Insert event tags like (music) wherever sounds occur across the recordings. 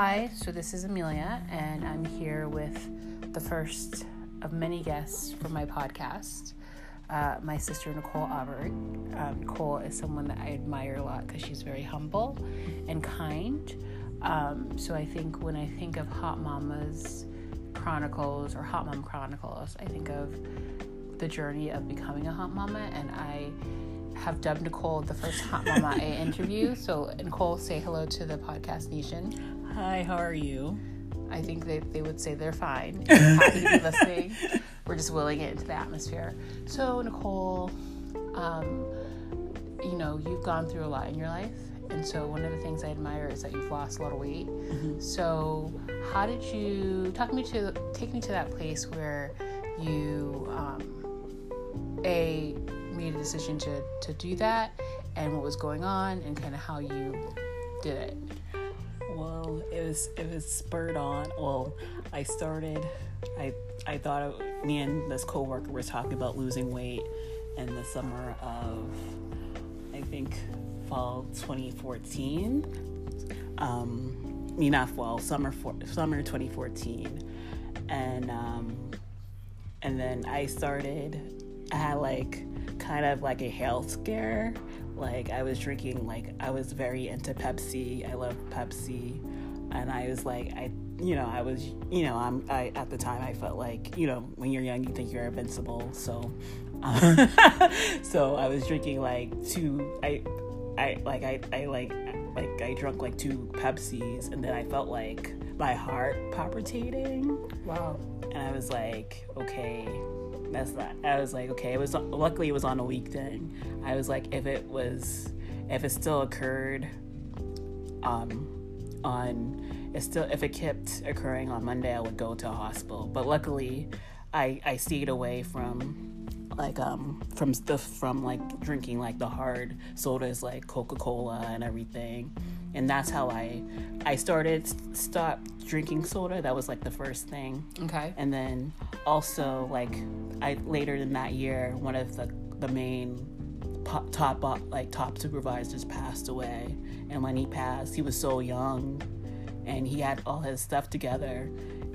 Hi, so this is Amelia, and I'm here with the first of many guests for my podcast. Uh, my sister Nicole Aubert. Um, Nicole is someone that I admire a lot because she's very humble and kind. Um, so I think when I think of Hot Mamas Chronicles or Hot Mom Chronicles, I think of the journey of becoming a hot mama, and I have dubbed Nicole the first hot mama I (laughs) interview. So Nicole, say hello to the podcast nation. Hi, how are you? I think they, they would say they're fine. (laughs) Happy to be listening. We're just willing it into the atmosphere. So, Nicole, um, you know, you've gone through a lot in your life. And so, one of the things I admire is that you've lost a lot of weight. Mm-hmm. So, how did you talk me to take me to that place where you, um, a, made a decision to, to do that and what was going on and kind of how you did it? It was it was spurred on. Well, I started. I I thought me and this coworker were talking about losing weight in the summer of I think fall 2014. Um, I mean not fall summer for, summer 2014, and um, and then I started. I had like kind of like a health scare like I was drinking like I was very into Pepsi. I love Pepsi. And I was like I you know, I was you know, I'm I at the time I felt like, you know, when you're young you think you're invincible. So um, (laughs) so I was drinking like two I I like I, I like like I drank like two Pepsis and then I felt like my heart palpitating. Wow. And I was like, okay, that's that. I was like, okay, it was luckily it was on a weekday. I was like, if it was, if it still occurred, um, on it still if it kept occurring on Monday, I would go to a hospital. But luckily, I I stayed away from like um from stuff from like drinking like the hard sodas like Coca-Cola and everything. And that's how I I started stop drinking soda. That was like the first thing. Okay. And then also like I later in that year, one of the the main top like top supervisors passed away, and when he passed, he was so young, and he had all his stuff together,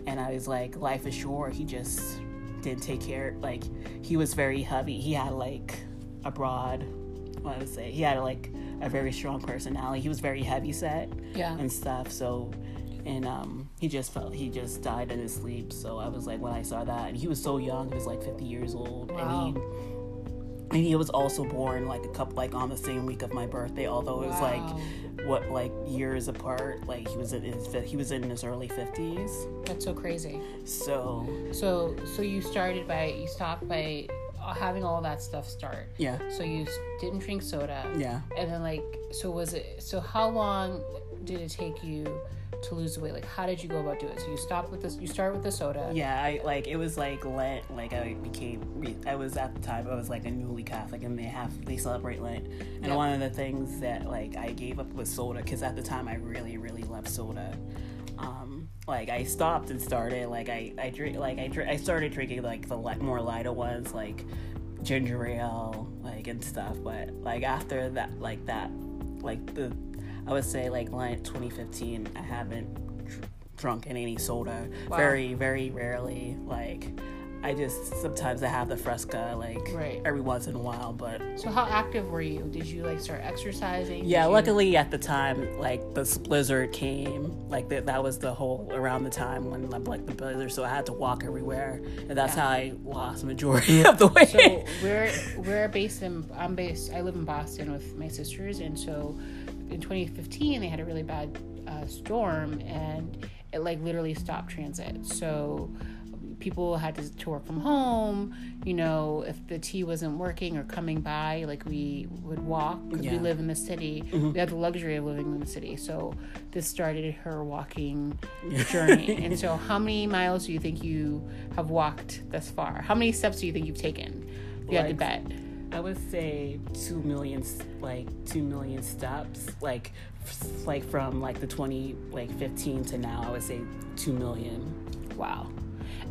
and I was like, life is short. He just didn't take care. Like he was very heavy. He had like a broad, what I would say, he had like a very strong personality. He was very heavy set, yeah, and stuff. So and um, he just felt he just died in his sleep. So I was like, when I saw that, and he was so young, he was like 50 years old, wow. and he and he was also born like a couple like on the same week of my birthday. Although it was wow. like what like years apart. Like he was in his he was in his early 50s. That's so crazy. So so so you started by you stopped by uh, having all that stuff start. Yeah. So you didn't drink soda. Yeah. And then like so was it so how long did it take you to lose the weight? Like, how did you go about doing it? So you stopped with this. You started with the soda. Yeah, I like it was like Lent. Like I became. I was at the time. I was like a newly Catholic, and they have they celebrate Lent. And yep. one of the things that like I gave up was soda because at the time I really really loved soda. Um, like I stopped and started like I I drink like I drink, I started drinking like the more lighter ones like ginger ale like and stuff. But like after that like that like the I would say like like 2015, I haven't dr- drunk in any soda. Wow. Very, very rarely. Like I just sometimes I have the Fresca like right. every once in a while, but so how active were you? Did you like start exercising? Yeah, you... luckily at the time like the blizzard came, like that that was the whole around the time when like the blizzard, so I had to walk everywhere, and that's yeah. how I lost majority (laughs) of the weight. So we're we're based in I'm based I live in Boston with my sisters, and so in 2015 they had a really bad uh, storm and it like literally stopped transit. So people had to, to work from home. You know, if the T wasn't working or coming by, like we would walk because yeah. we live in the city. Mm-hmm. We have the luxury of living in the city. So this started her walking (laughs) journey. and so, how many miles do you think you have walked thus far? How many steps do you think you've taken? If you like, had to bet. I would say two million, like two million steps, like like from like the twenty like fifteen to now. I would say two million. Wow.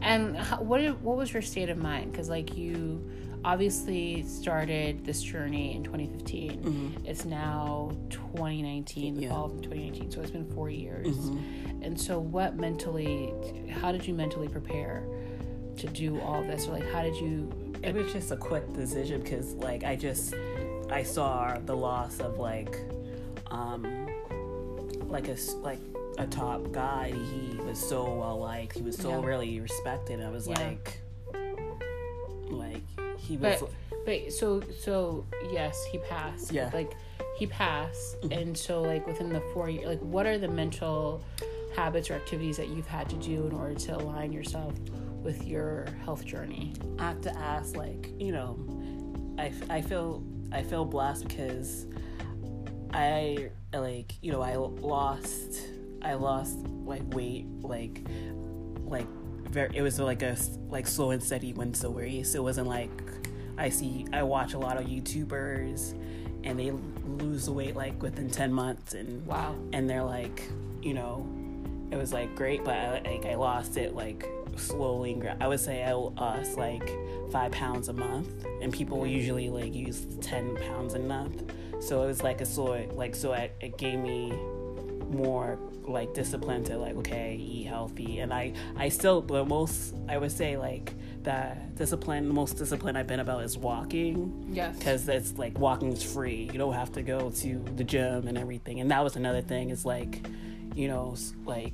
And how, what what was your state of mind? Because like you, obviously started this journey in 2015. Mm-hmm. It's now 2019, the Yeah. fall of 2019. So it's been four years. Mm-hmm. And so, what mentally, how did you mentally prepare to do all this? Or like, how did you? It was just a quick decision because like i just i saw the loss of like um like a like a top guy he was so well liked he was so Yeah. really respected i was Yeah. like like he was But but so so yes, he passed. Yeah. Like he passed, Mm-hmm. and so like within the four years, like what are the mental habits or activities that you've had to do in order to align yourself with your health journey? I have to ask, like, you know, I, I feel I feel blessed because I like you know I lost I lost like weight like like very it was like a like slow and steady win so race. It wasn't like I see I watch a lot of YouTubers and they lose the weight like within ten months and Wow. and they're like, you know, it was like great, but I, like I lost it like slowly. I would say I lost like five pounds a month, and people mm-hmm. usually like use ten pounds a month. So it was like a slow, like so it, it gave me more like discipline to like okay eat healthy and i i still the most i would say like the discipline the most discipline i've been about is walking Yes. because it's like walking is free. You don't have to go to the gym and everything. And that was another thing is like, you know, like,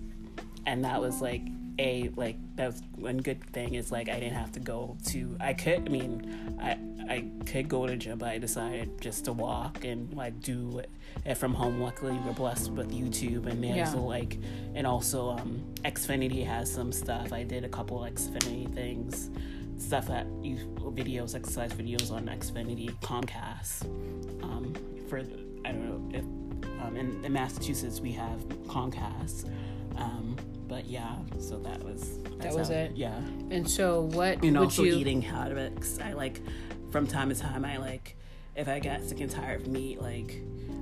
and that was like a like that was one good thing is like I didn't have to go to. I could. I mean, I I could go to gym, but I decided just to walk and like do it from home. Luckily, we're blessed with YouTube and there's Yeah. like, and also um, Xfinity has some stuff. I did a couple Xfinity things stuff that you videos, exercise videos on Xfinity, Comcast. Um, for I don't know if um, in, in Massachusetts we have Comcast. Um, but yeah, so that was that's was how- it? Yeah, and so what and also you? eating habits. I like from time to time. I like if I got sick and tired of meat, like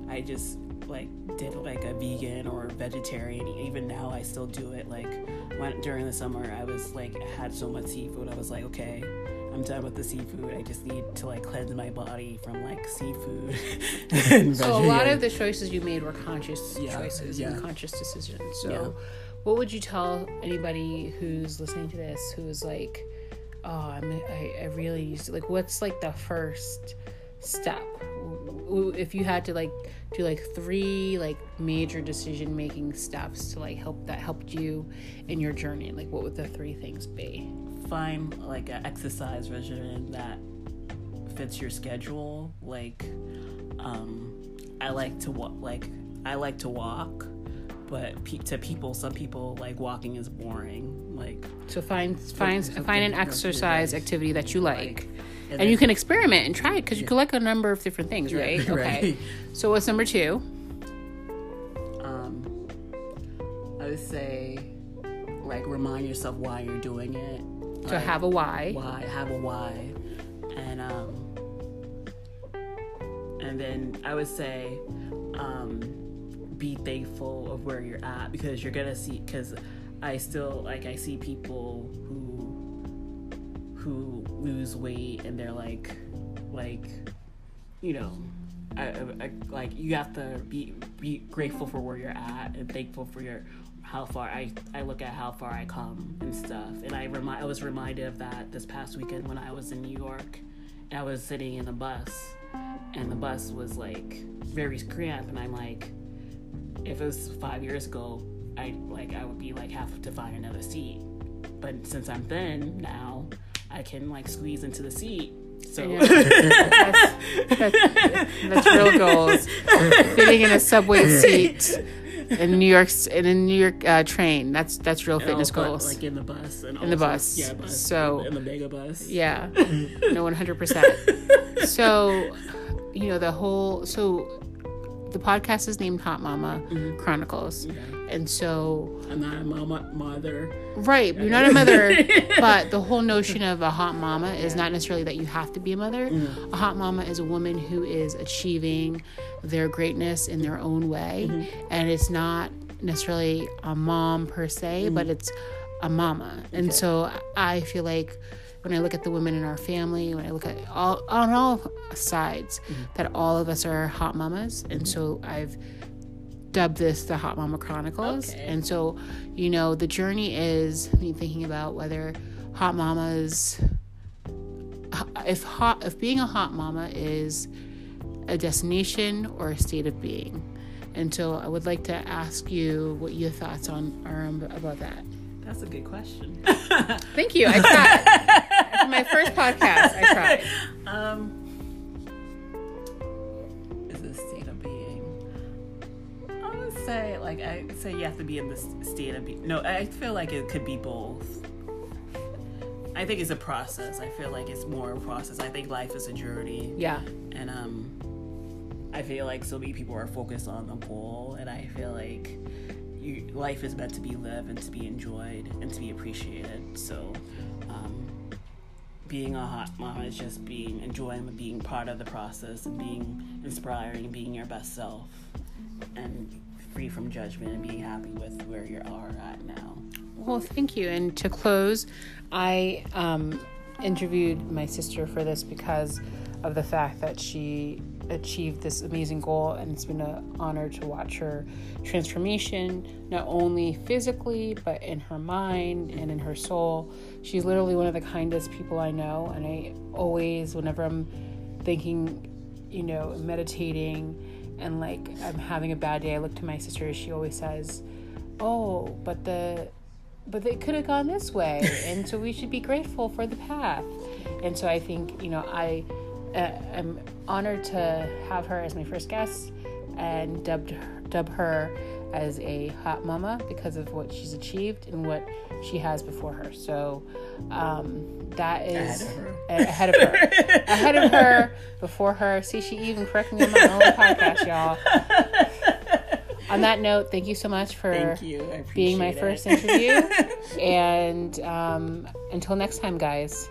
I just like did like a vegan or vegetarian. Even now, I still do it. Like when during the summer, I was like had so much seafood. I was like, okay, I'm done with the seafood. I just need to like cleanse my body from like seafood. (laughs) So a lot of the choices you made were conscious Yeah, choices yeah. and conscious decisions. So, Yeah. What would you tell anybody who's listening to this who's like, "Oh, I'm, I, I really used to, like." What's like the first step? If you had to like do like three like major decision making steps to like help that helped you in your journey, like what would the three things be? find like an exercise regimen that fits your schedule like um i like to walk like i like to walk but pe- to people some people like walking is boring like So find find find an exercise activity that you like. like and, then- you can experiment and try it because you like a number of different things, Yeah, right? (laughs) right. Okay. So what's number two? um i would say like remind yourself why you're doing it So Like, have a why. why have a why and um and then i would say um be thankful of where you're at because you're gonna see because i still like i see people who who lose weight and they're like like you know I, I, like you have to be be grateful for where you're at and thankful for your how far I, I look at how far I come and stuff. And I remind I was reminded of that this past weekend when I was in New York and I was sitting in a bus and the bus was like very cramped and I'm like if it was five years ago I like I would be like have to find another seat but since I'm thin now I can like squeeze into the seat so Yeah. that's, that's, that's real goals. Fitting in a subway (laughs) seat in New York in a New York uh, train. That's that's real fitness Oh, but, goals. like in the bus and In the bus. yeah bus So- in the mega bus Yeah. No, (laughs) one hundred percent. So, you know, the whole so the podcast is named Hot Mama mm-hmm. Chronicles. Yeah. And so I'm not a mama mother. Right, you're not a (laughs) mother, but the whole notion of a hot mama is not necessarily that you have to be a mother. Mm. A hot mama is a woman who is achieving their greatness in their own way, mm-hmm. and it's not necessarily a mom per se, but mm. it's a mama. And so I feel like when I look at the women in our family, when I look at all on all sides, mm-hmm. that all of us are hot mamas, and mm-hmm. so I've dubbed this the Hot Mama Chronicles. Okay. And so, you know, the journey is me thinking about whether hot mamas if hot if being a hot mama is a destination or a state of being. And so I would like to ask you what your thoughts on are about that. That's a good question. (laughs) (laughs) Thank you. I tried. My first podcast, I tried. (laughs) Um, is a state of being? I would say, like, I say you have to be in this state of being. No, I feel like it could be both. I think it's a process. I feel like it's more a process. I think life is a journey. Yeah. And um, I feel like so many people are focused on the goal, and I feel like you, life is meant to be lived and to be enjoyed and to be appreciated. So, being a hot mom is just being enjoying being part of the process and being inspiring, being your best self, and free from judgment and being happy with where you are at now. Well, thank you. And to close, I um, interviewed my sister for this because of the fact that she achieved this amazing goal, and it's been an honor to watch her transformation, not only physically, but in her mind and in her soul. She's literally one of the kindest people I know, and I always, whenever I'm thinking, you know, meditating, and like I'm having a bad day, I look to my sister. She always says, "Oh, but the but it could have gone this way and so we should be grateful for the path and so i think you know i uh, am honored to have her as my first guest and dubbed dub her as a hot mama because of what she's achieved and what she has before her so um, that is Ahead of her. ahead of her (laughs) ahead of her before her see she even corrected me on my own podcast y'all (laughs) on that note thank you so much for. Being my it. first interview. (laughs) and um, until next time, guys.